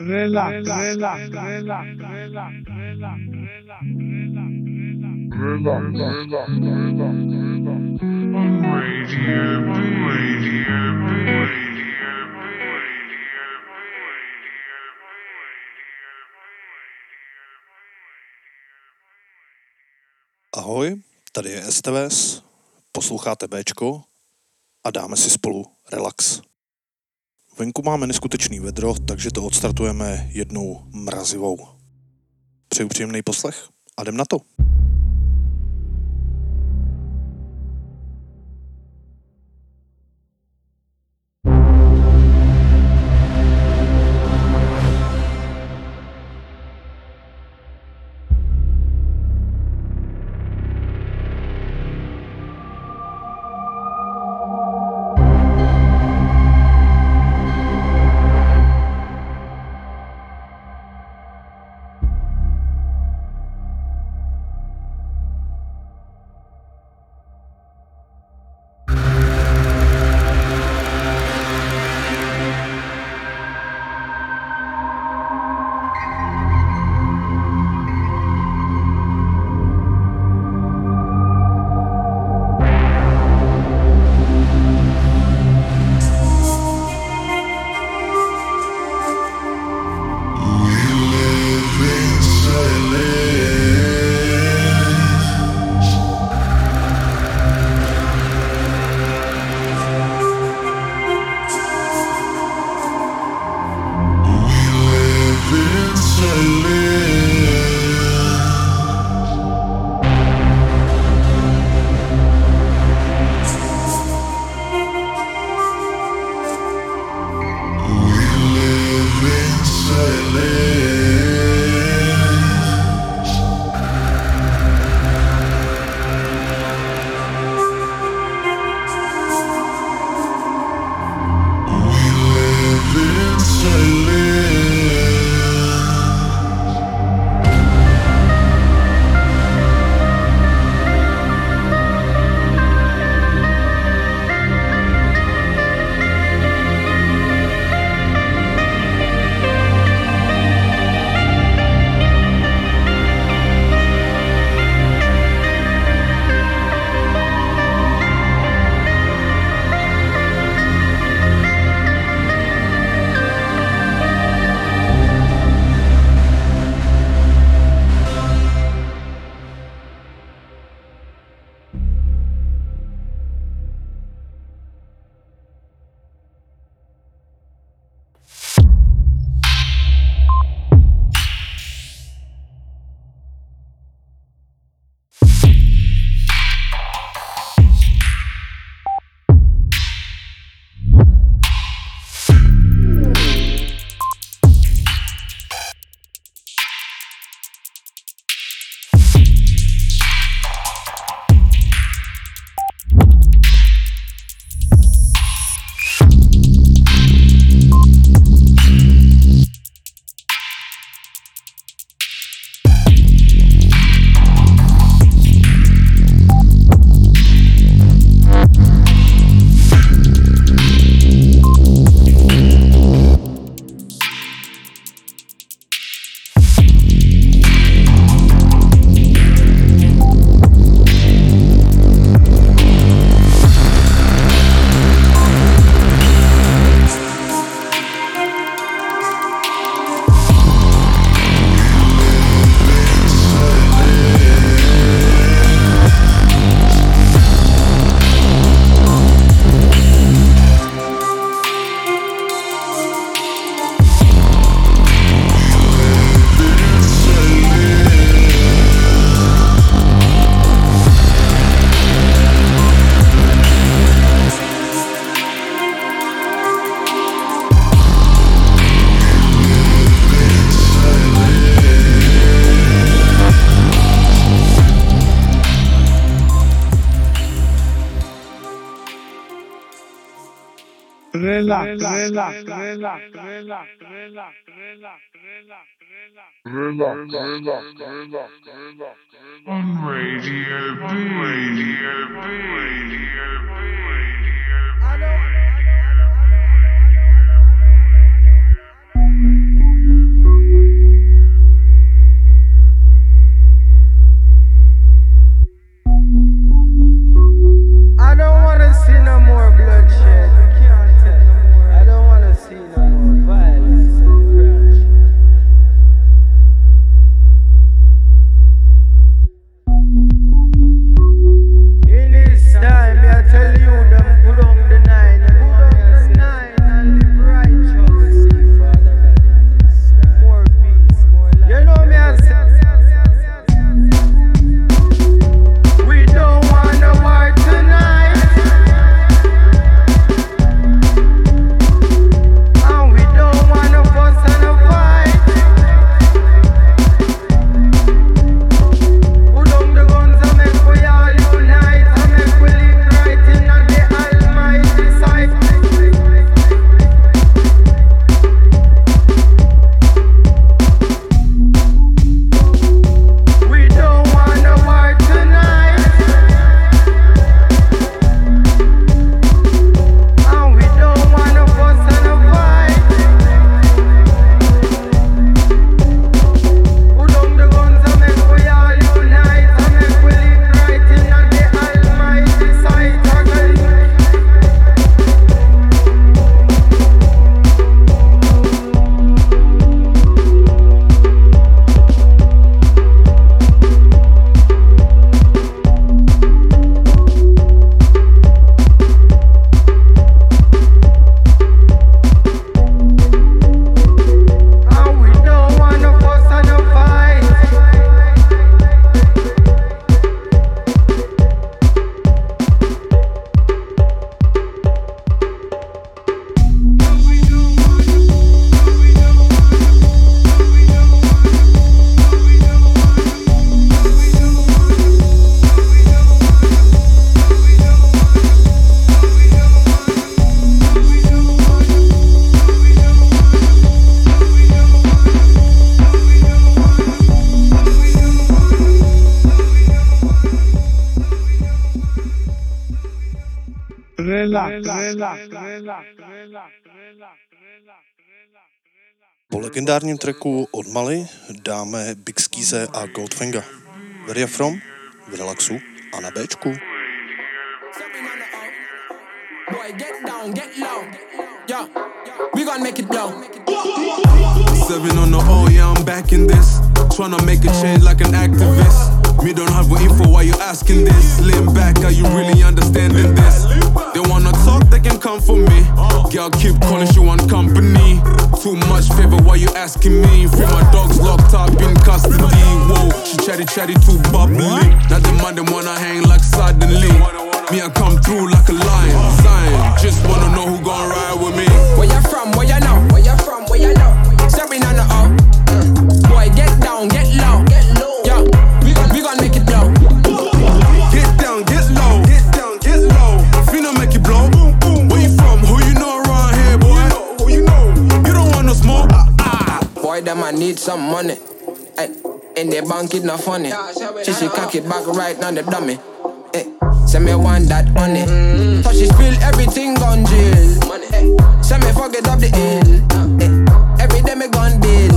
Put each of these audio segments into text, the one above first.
relax, relax, relax, relax, relax, relax, Radio B. Radio B. Ahoj, tady je STVS, posloucháte Bčko a dáme si spolu relax. Venku máme neskutečný vedro, takže to odstartujeme jednou mrazivou. Přeju příjemný poslech a jdem na to. I don't wanna see no more. Legendárním tracku od Mali dáme Big Skize a Goldfinga. Where you from? V relaxu a na Bčku. Boy, get down, get low. Yeah, we gonna make it blow. Seven on the O, yeah, I'm back in this. Tryna make a change like an activist. Me don't have what info, why you asking this? Slim back, are you really understanding this? They wanna talk, they can come for me. Girl, keep calling, she want company. Too much favor, why you asking me? Free my dogs locked up in custody. Whoa, she chatty chatty, too bubbly. Not the man, them wanna hang like suddenly. Me, I come through like a lion. Zion, just wanna know who gon' ride with me. Need some money. Ay, in their bank it not funny. She she cock it back right now the dummy. Eh, Ay, say me want that money. So she spill everything gone jail. Ay, eh, say me forget up the hill. Ay, every day me gone bill.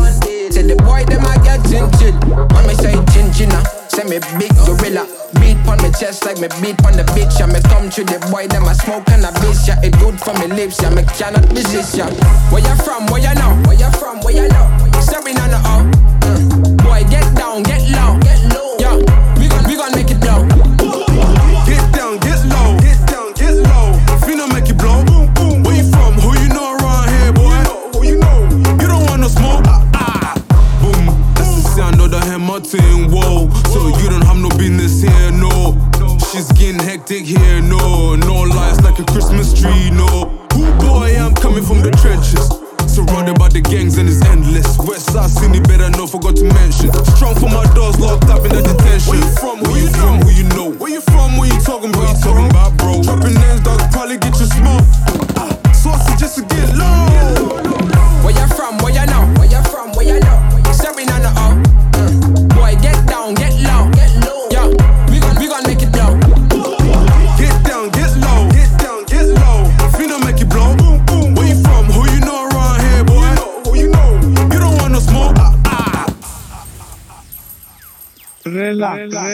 Say the boy them I get chin chill. When me say chin chinna. Ah, say me big gorilla, on my chest like me beat on the bitch. Yeah, me come to the boy, them I smoke and I bitch. Yeah, it good for me lips. Yeah, me cannot resist. Yeah, where you from? Where you know? Where you from? Where you know? Stepping on the O. Mm. Boy, get down, get low, get getting here, no. No lights like a Christmas tree, no. Who boy? I'm coming from the trenches. Surrounded by the gangs and it's endless. West side city, better know, forgot to mention. Strong for my doors, locked up in the detention. Where you from? Who you from? Who you know? Where you from? Where you talking about? What you talking about, bro? Dropping names, dog, probably get you smoke.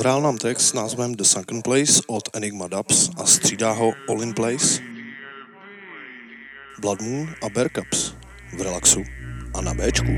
Dohrál nám text s názvem The Sunken Place od Enigma Dubs a střídá ho All in Place. Blood Moon a Bear Cups v relaxu a na Bčku.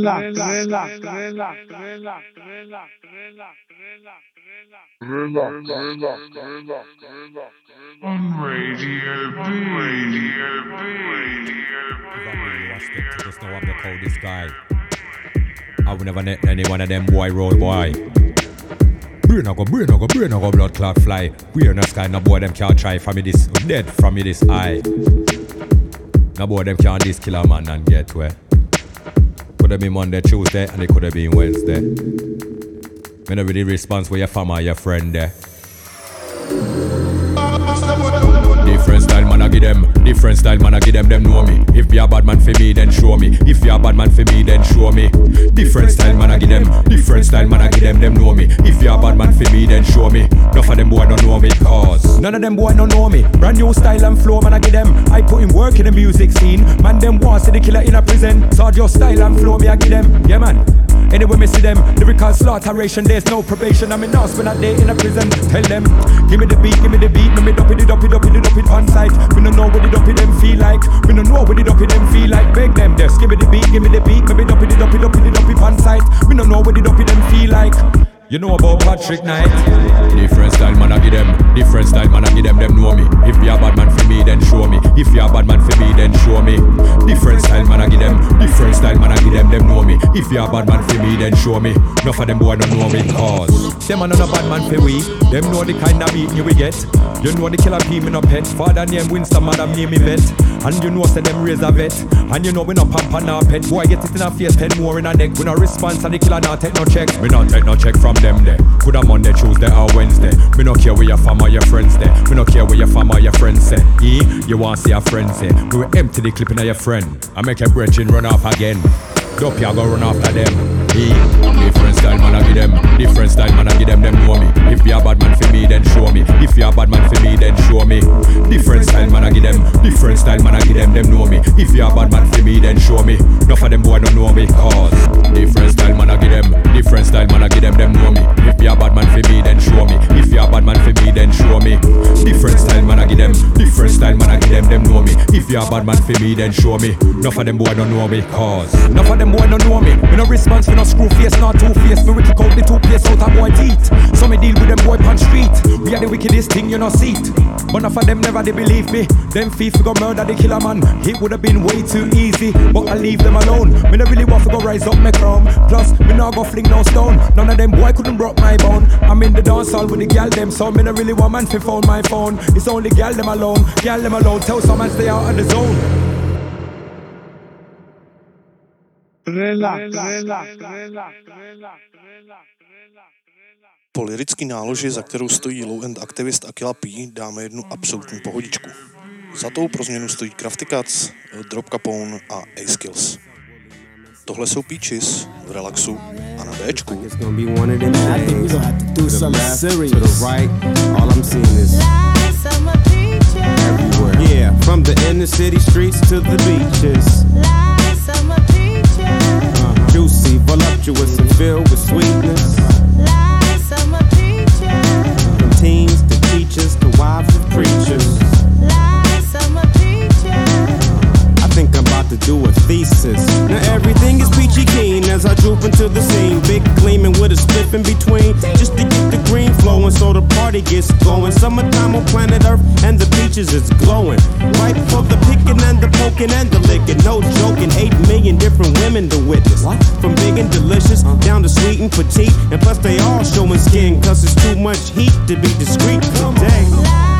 Relax, relax, relax, relax, relax, relax, On Radio B. Radio B. Radio Watch them to just know I'm the coldest guy. I would never let any one of them boy roll boy. Brain a go, brain a go, brain a go, blood clot fly. We are not sky, no boy them can't try for me this dead from me this eye. No boy them can't this kill a man and get where. Could have been Monday, Tuesday, and it could have been Wednesday. Me no really response where your family, your friend there. Different style man I give them, different style man I give them, them know me. If you a bad man for me, then show me. If you a bad man for me, then show me. Different style man I give them, different style man I give them, them know me. If you a bad man for me, then show me. Enough of them boy don't know me, cause none of them boy don't know me. Brand new style and flow man I give them. I put in work in the music scene. Man them want see the killer in a prison. So your style and flow me I give them, yeah man. Anyway, me see them, lyrical slaughteration, there's no probation. I'm in now spend a day in a prison. Tell them, give me the beat, give me the beat, me me dop it, dop it, dop it, it on site. Me no know what the dop it them feel like. Me no know what the dop it them feel like. Beg them, just give me the beat, give me the beat, me me dop it, dop it, dop it, dop it on site. Me no know what the dop it them feel like. You know about Patrick Knight? Different style man I give them, different style man I give them, them know me. If you a bad man for me, then show me. If you a bad man for me, then show me. Different style man I give them, different style man I give them, them know me. If you a bad man for me, then show me. Enough of them boy don't know me, cause them are not a bad man for we. Them know the kind of beat you we get. You know the killer P me no pet. Father name Winston, madam name me vet. And you know say them raise a vet. And you know we no pamper no pet. Boy get it in a face, ten more in a neck. We no response and the killer not take no check. We not take no check from them there. Could a Monday, Tuesday or Wednesday. Me no care where your fam or your friends there. Me no care where your fam or your friends say. E, you want see your friends say. We will empty the clip in your friend. I make a brethren run off again. Dope ya go run after them. Different style man I give them. Different style man I give them. Them know me. If you a bad man for me, then show me. If you a bad man for me, then show me. Different style man I give them. Different style man I give them. Them know me. If you a bad man for me, then show me. Enough of them boy don't know me. Cause different style man I give them. Different style man I give them. Them know me. If you a bad man for me, then show me. If you a bad man for me, then show me. Different style man I give them. Different style man I give them. Them know me. If you a bad man for me, then show me. Enough of them boy don't know me. Cause enough of them boy don't know me. Me no response, me no screw face, not two face. Me wicked out the two place out of boy teeth. So me deal with them boy punch street. We are the wickedest thing you no see it. But enough of them never they believe me. Them thief go murder the killer man. It would have been way too easy, but I leave them alone. Me no really want to go rise up my crown. Plus me no go fling no stone. None of them boy couldn't broke my bone. I'm in the dance hall with the gal them, so me no really want man to phone my phone. It's only gal them alone, gal them alone. Tell some man stay out of the zone. Po lirický náloži, za kterou stojí low end aktivist Akila P, dáme jednu absolutní pohodičku. Za tou pro změnu stojí Crafty Kuts, Drop Capone a A-Skills. Tohle jsou Peaches v relaxu a na Bčku. It's gonna be one of them I think we're days. gonna have to do To the something left, serious. to the right, all I'm seeing is everywhere. Yeah, from the inner city streets to the beaches. Uh-huh. Voluptuous, and filled with sweetness. From teens to teachers to wives of preachers. To do a thesis. Now everything is peachy keen as I droop into the scene. Big gleaming with a split in between. Just to get the green flowing so the party gets going. Summertime on planet Earth and the beaches is glowing. Right for the picking and the poking and the licking. No joking, eight million different women to witness. From big and delicious down to sweet and petite. And plus they all showing skin cause it's too much heat to be discreet today.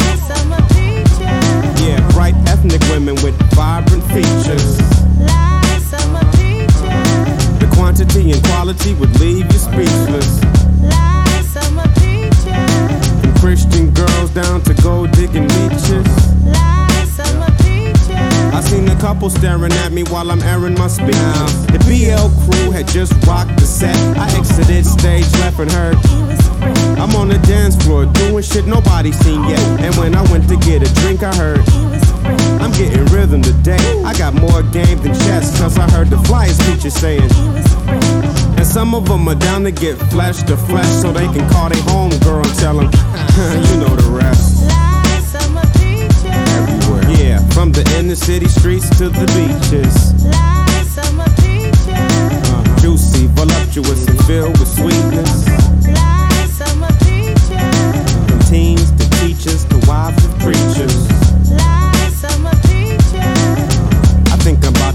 Bright ethnic women with vibrant features. The quantity and quality would leave you speechless. From Christian girls down to gold digging leeches. I seen a couple staring at me while I'm airing my speech. The BL crew had just rocked the set. I exited stage left and heard. I'm on the dance floor doing shit nobody seen yet. And when I went to get a drink, I heard. I'm getting rhythm today. I got more game than chess, cause I heard the flyest teacher saying. And some of them are down to get flesh to flesh so they can call their home girl and tell them, you know the rest. Everywhere. Yeah, from the inner city streets to the beaches. Uh-huh. Juicy, voluptuous, and filled with sweetness. From teens to teachers to wives of preachers.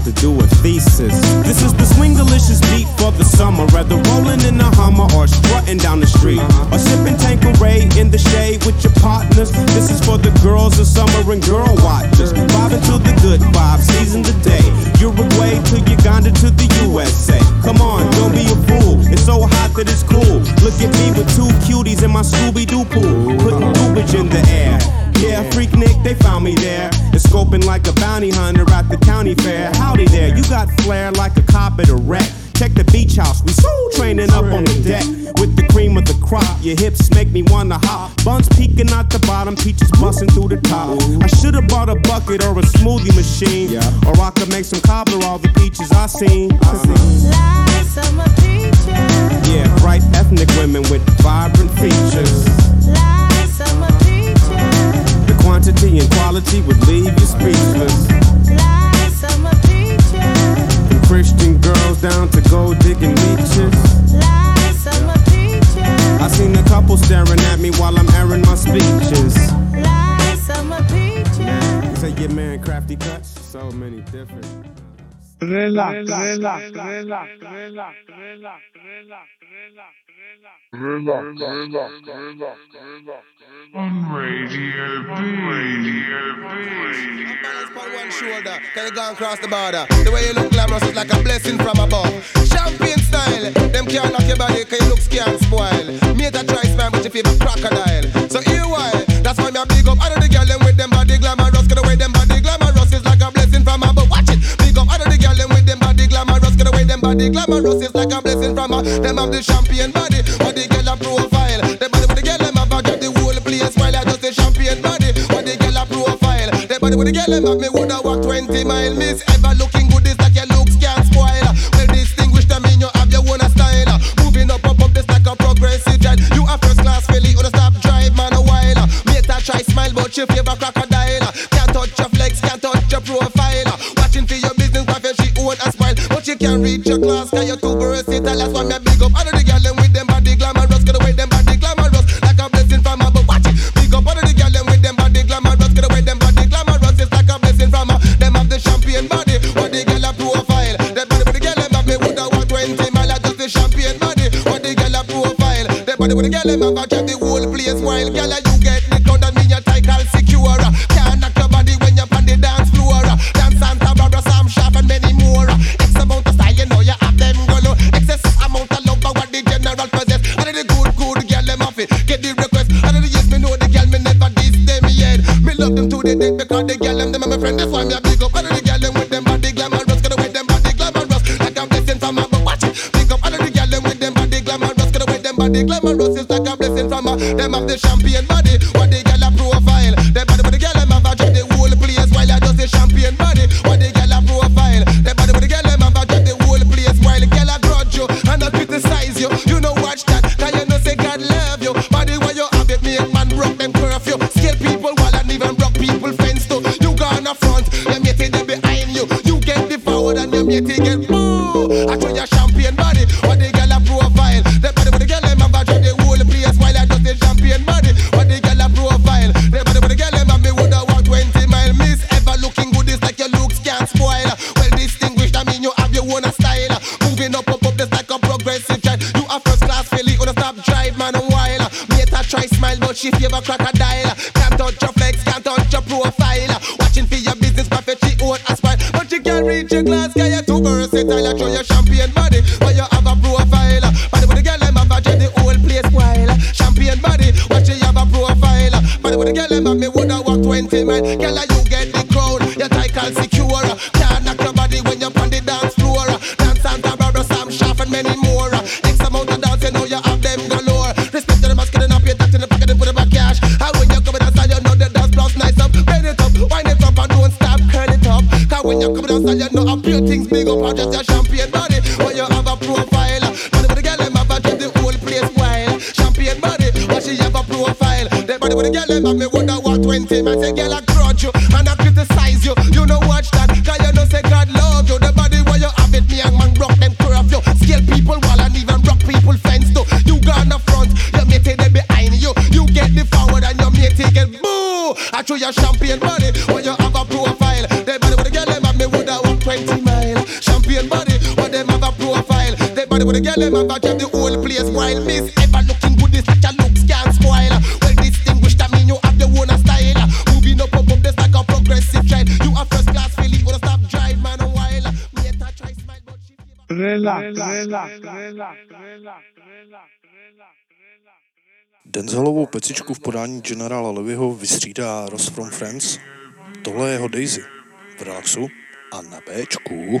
To do a thesis. This is the swingalicious beat for the summer. Whether rolling in a Hummer or strutting down the street. Or sipping Tanqueray in the shade with your partners. This is for the girls of summer and girl watchers. Vibing to the good vibe, season the day. Uruguay to Uganda to the USA. Come on, don't be a fool. It's so hot that it's cool. Look at me with two cuties in my Scooby Doo pool. Putting garbage in the air. Yeah, freak Nick, they found me there. And scoping like a bounty hunter at the county fair. Howdy there, you got flair like a cop at a wreck. Check the beach house, we soul training up on the deck. With the cream of the crop, your hips make me wanna hop. Buns peeking out the bottom, peaches busting through the top. I should've bought a bucket or a smoothie machine. Or I could make some cobbler all the peaches I seen. Yeah, bright ethnic women with vibrant features. The quantity and quality would leave you speechless. From Christian girls down to gold digging leeches. I seen a couple staring at me while I'm airing my speeches. You say your man crafty cuts? So many different. Relax, relax, relax, relax, relax, relax, On Radio B. Radio B. Balance on one shoulder, can you go and cross the border? The way you look glamorous is like a blessing from above. Champagne style, them can't knock your body, cause you look scared and spoil. Mate a try spam, but you feel a crocodile. So here why, that's why me a big up out of the girl them with them body glamorous, cause the way them body But the glamorous is like a blessing from her. Them have the champion body, What the girl a profile. The body with the girl them have a grab the whole place while I just the champion body, What the girl a profile. The body with the girl them have me woulda walk 20 mile. Miss ever looking good is like your looks can't spoil. Well distinguished, I mean you have your own style. Moving up, up, up, it's like a progressive drive. You a first class, Philly, on a stop drive, man a while. Mate, I try smile, but your favor crack your class, cause you too Denzelovou pecičku v podání generála Levyho vystřídá Ross from Friends. Tohle je jeho Daisy. V relaxu a na Bčku.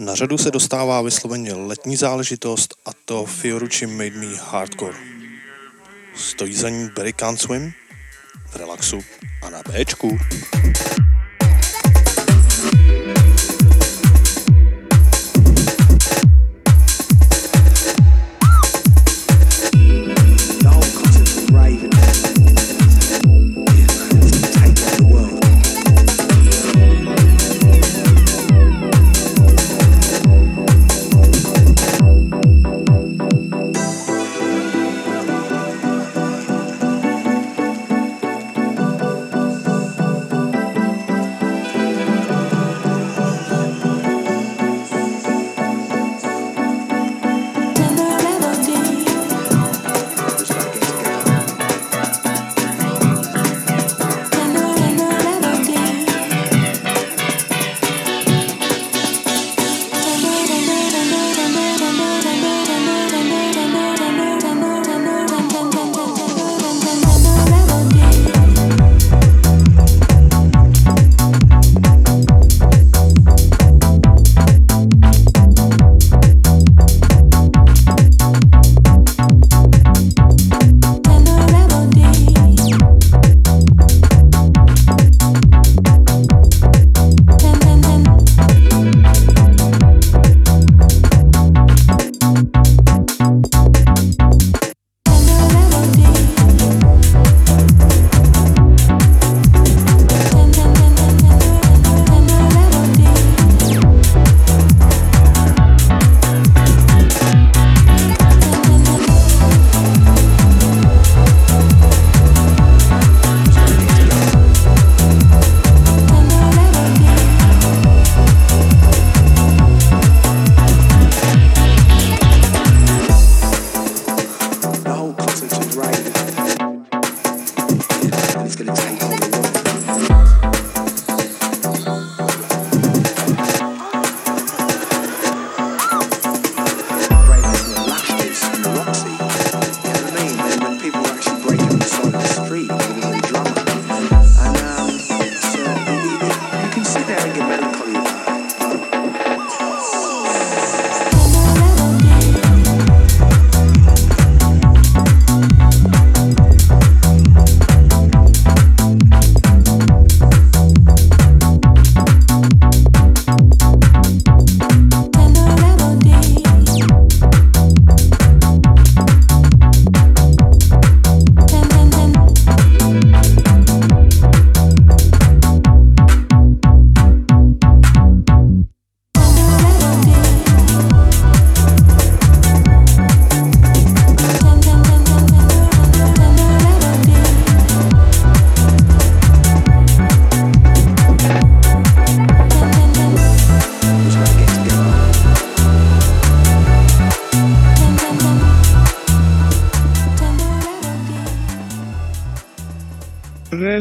Na řadu se dostává vysloveně letní záležitost a to Fiorucci Made Me Hardcore. Stojí za ní Barry Can't Swim v relaxu a na Bčku.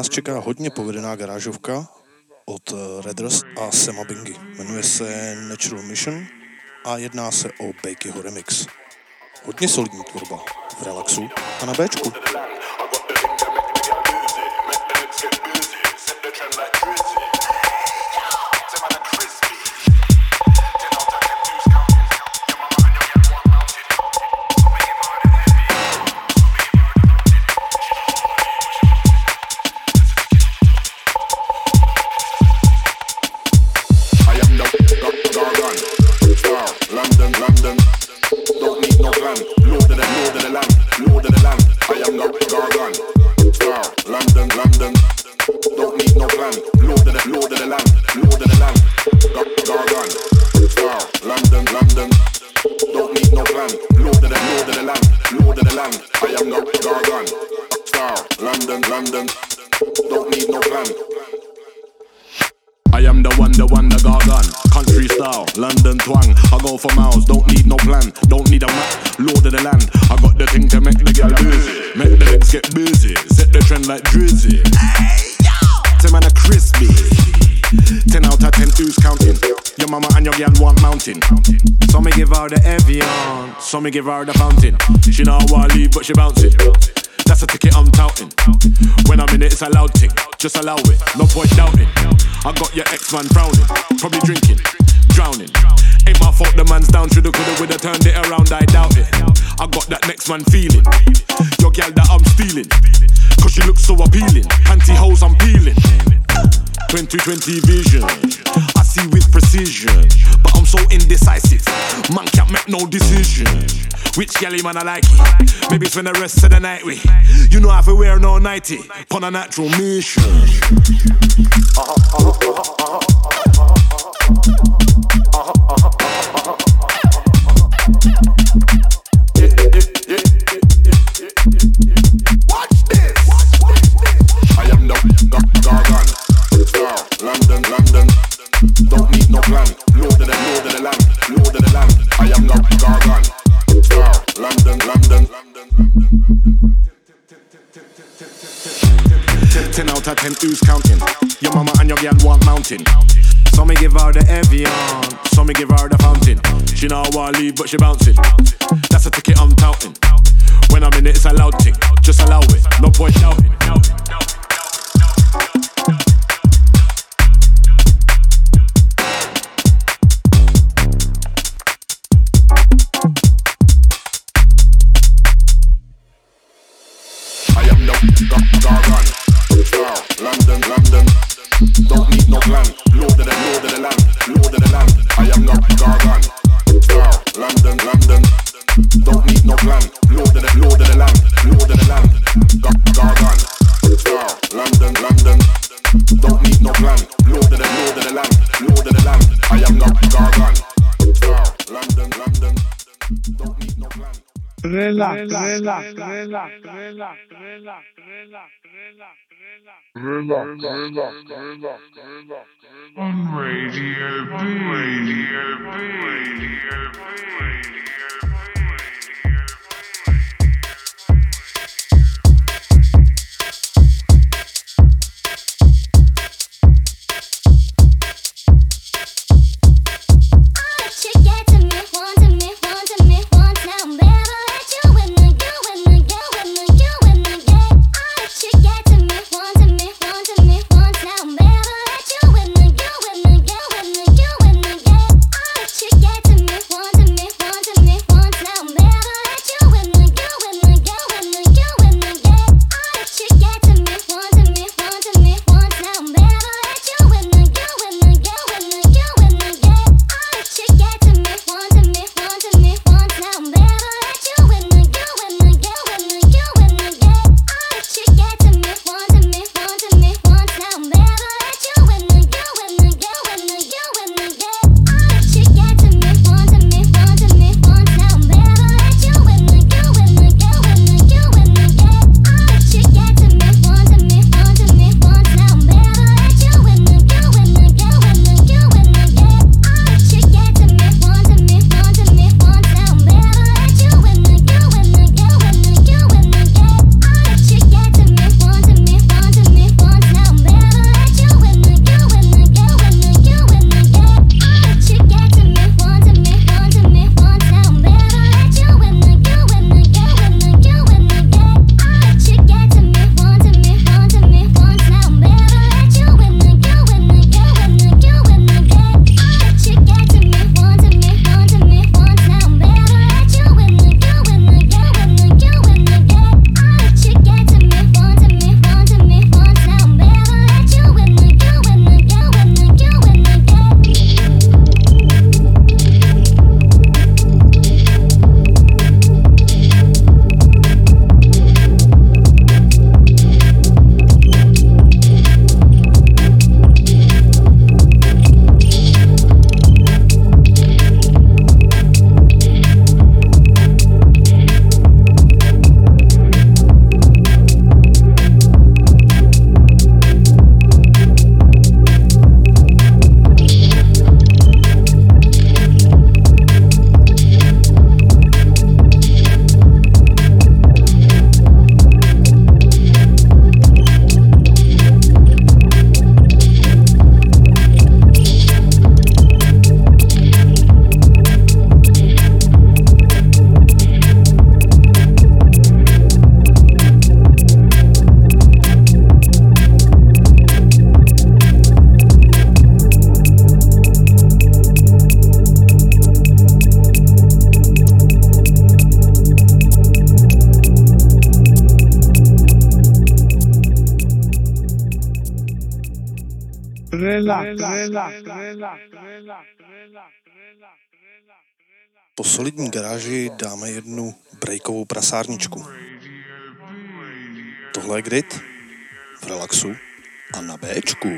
nás čeká hodně povedená garážovka od eh, Redress a Sema Bingy. Jmenuje se Natural Mission a jedná se o Bakeyho remix. Hodně solidní tvorba v relaxu a na Bčku. So me give her the fountain. She know I want leave, but she bounce it. That's a ticket I'm touting. When I'm in it, it's a loud tick. Just allow it, no point doubting. I got your ex man frowning, probably drinking, drowning. Ain't my fault the man's down, shoulda, coulda, woulda turned it around, I doubt it. I got that next man feeling. Your gal that I'm stealing, cause she looks so appealing. Pantyhose I'm peeling. 2020 vision. I see with precision, but I'm so indecisive. Man can't make no decision. Which galley man I like it? Maybe spend the rest of the night with. You know I have to wear no nighty. On a natural mission. Uh-huh, uh-huh, uh-huh, Ten out of ten, who's counting? Your mama and your girl want mountain. So me give her the Evian, so me give her the fountain. She know I leave, but she bouncing. That's a ticket I'm touting. When I'm in it, it's a loud thing. Just allow it, no point doubting. Don't need no plan. Lord of the, Lord of the land, Lord of the land. I am not Gargan, Star, London, London. Don't need no plan. Lord of the, Lord of the land, Lord of the land. Gargan, Star, London, London. Don't need no plan. Lord of the, Lord of the land, Lord of the land. I am not Gargan, Star, London, London. Don't need no plan. Relax, relax, relax, relax, relax, relax, Relax, On Radio. Radio B. Radio B. Po solidní garáži dáme jednu breakovou prasárničku. Tohle je Grit v relaxu a na Bčku.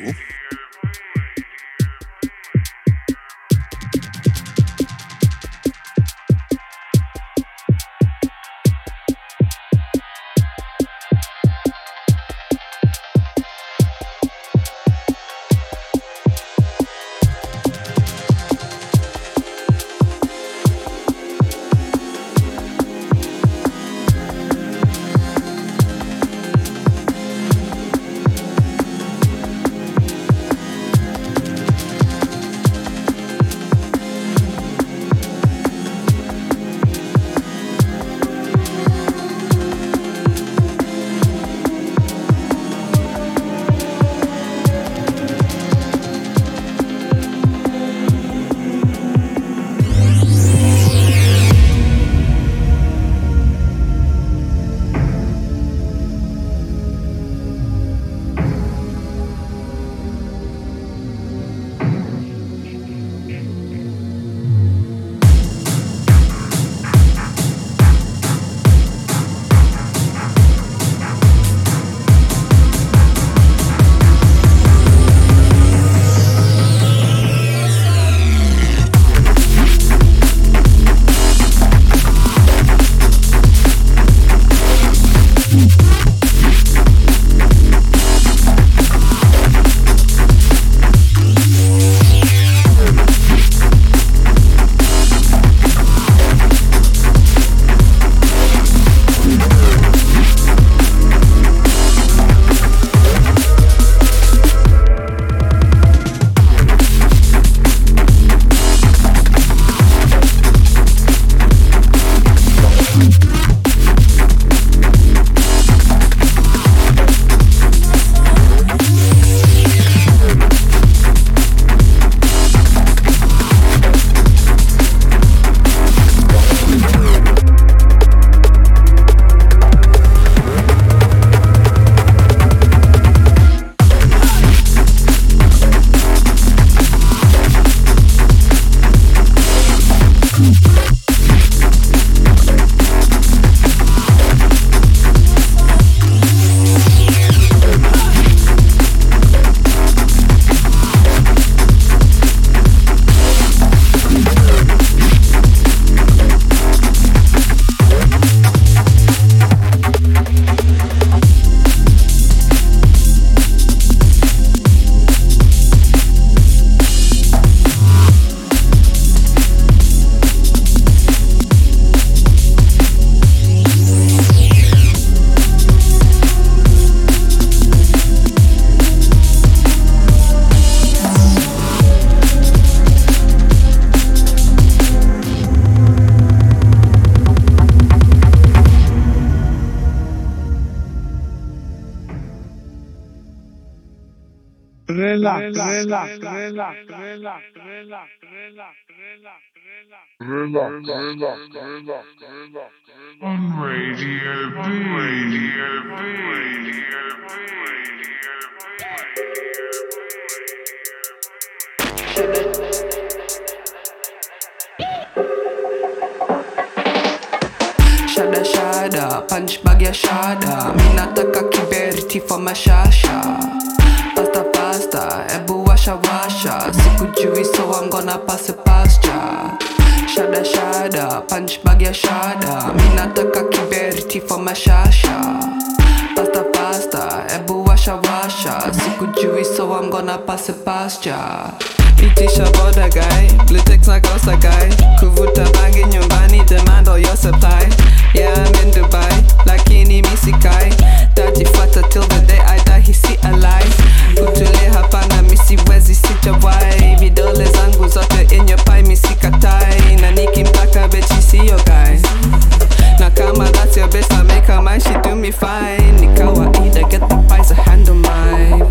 Relax, relax, relax, relax, relax, relax, On Radio B. Radio B. Radio Shada shada, punch bag ya shada Mi nataka kiberiti for mashasha Pasta ebu washa washa. Sikujui so I'm gonna pass Shada shada, punch bag ya shada. Mi nataka for mashasha Pasta pasta, ebu washa washa. Sikujui so I'm gonna pass ya Itisha boda guy, Blutex na kosa guy. Kuvuta bangi nyumbani, demand all your supply. Yeah, I'm in Dubai, lakini misikai Tajifata till the day I die, hisi alive Kutule hapana, misiwezi sijawai Vidole zangu zote in your pie, misikatai Na nikimpaka bechi siyo guy Na kama that's your best, I make her mine, she do me fine. Ni kawaida, get the pies, I handle mine.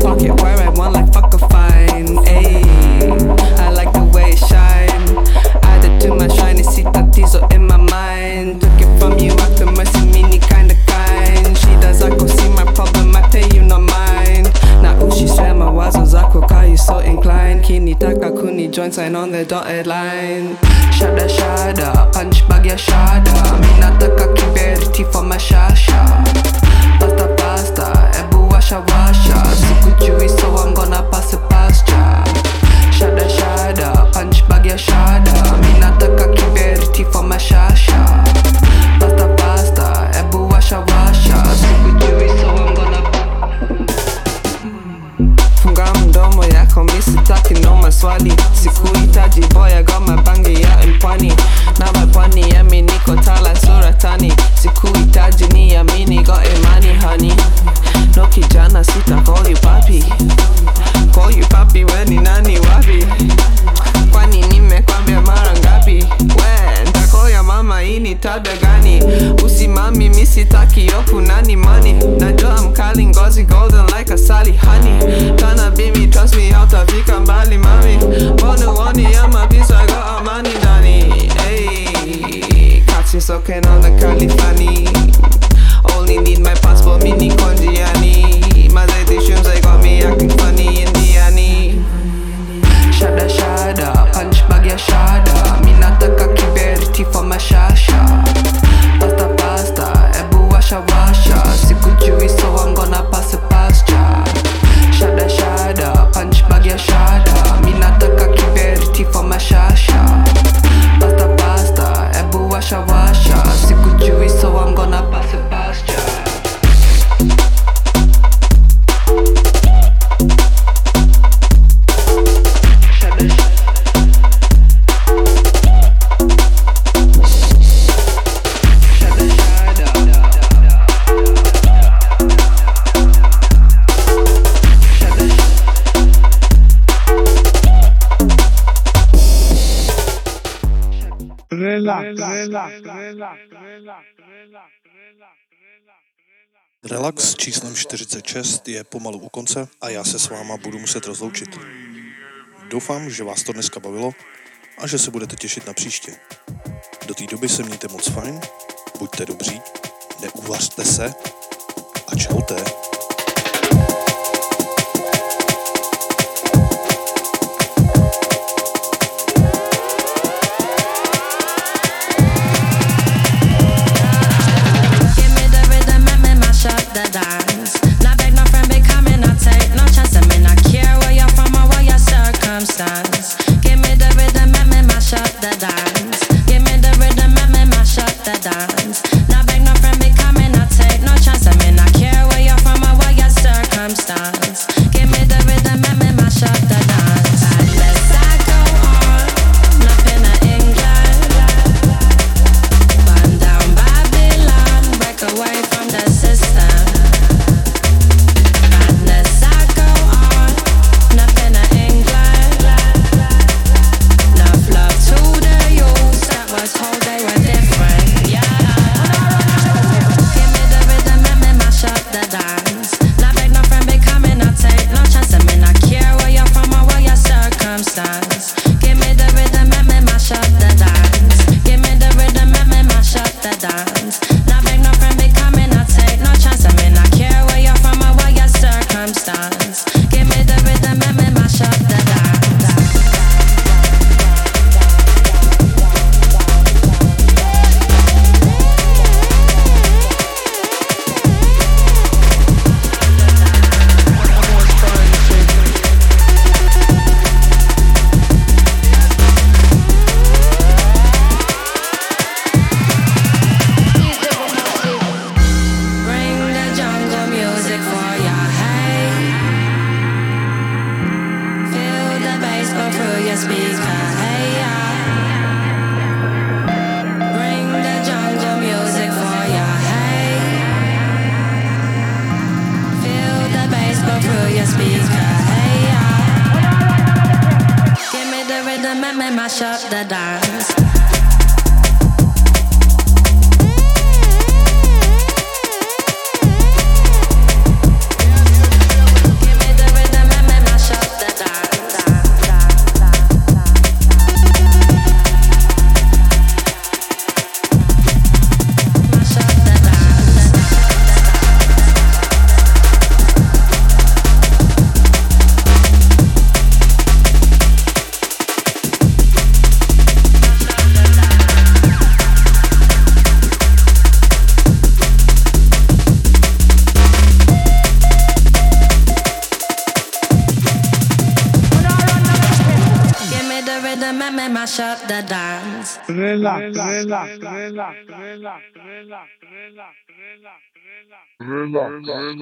Pocket where I want like fuck a fine. Ayy, I like the way it shine. Added to my shiny see tatizo in my mind. Took it from you after mercy, mini kinda kind Shida zako see my problem, I tell you no mind Na ushi sema wazo zako kaya bikini, Takakuni joint sign on the dotted line. Shada shada, punch bag ya shada. Minataka kiberti for my shasha. relax, relax, relax, relax, relax, relax. Relax číslem 46 je pomalu u konce a já se s váma budu muset rozloučit. Doufám, že vás to dneska bavilo a že se budete těšit na příště. Do té doby se mějte moc fajn, buďte dobří, neuvařte se a čaute.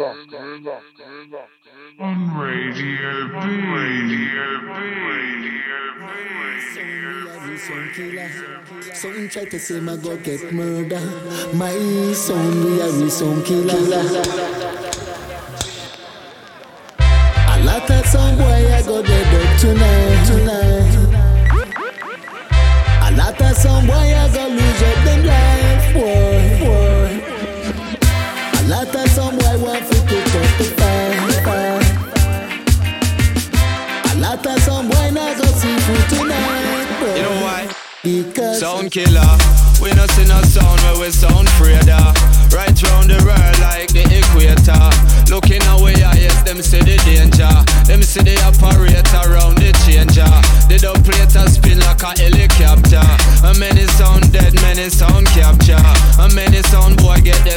On Radio B. Radio B. Something try to say my go get murder. My son, we are we some killer. A lot of some boy I go dead up tonight. tonight.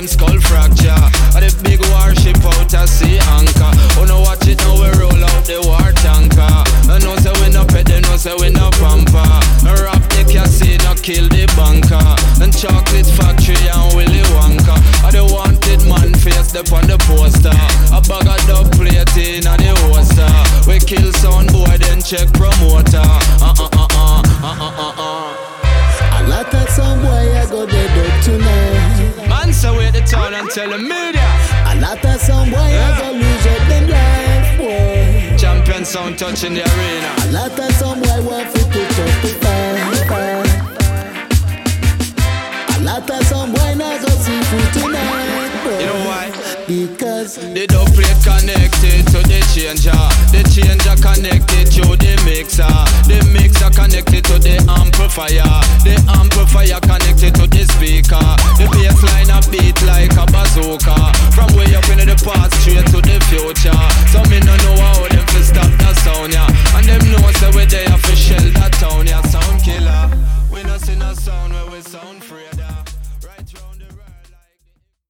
skull fracture. but the big warship out at sea and sound touching the arena. A lot of some boy want to. A lot of some boy not go see tonight. You know why? Because the dub plate connected to the changer, the changer connected to the mixer, the mixer connected to the amplifier. The amplifier connected to the speaker. The bassline a beat like a bazooka. From way up into the past straight to the future. So me no know how them fi stop the sound, yeah. And them know say we there fi shell the town, yeah. Sound killer. We no see no sound where we sound free.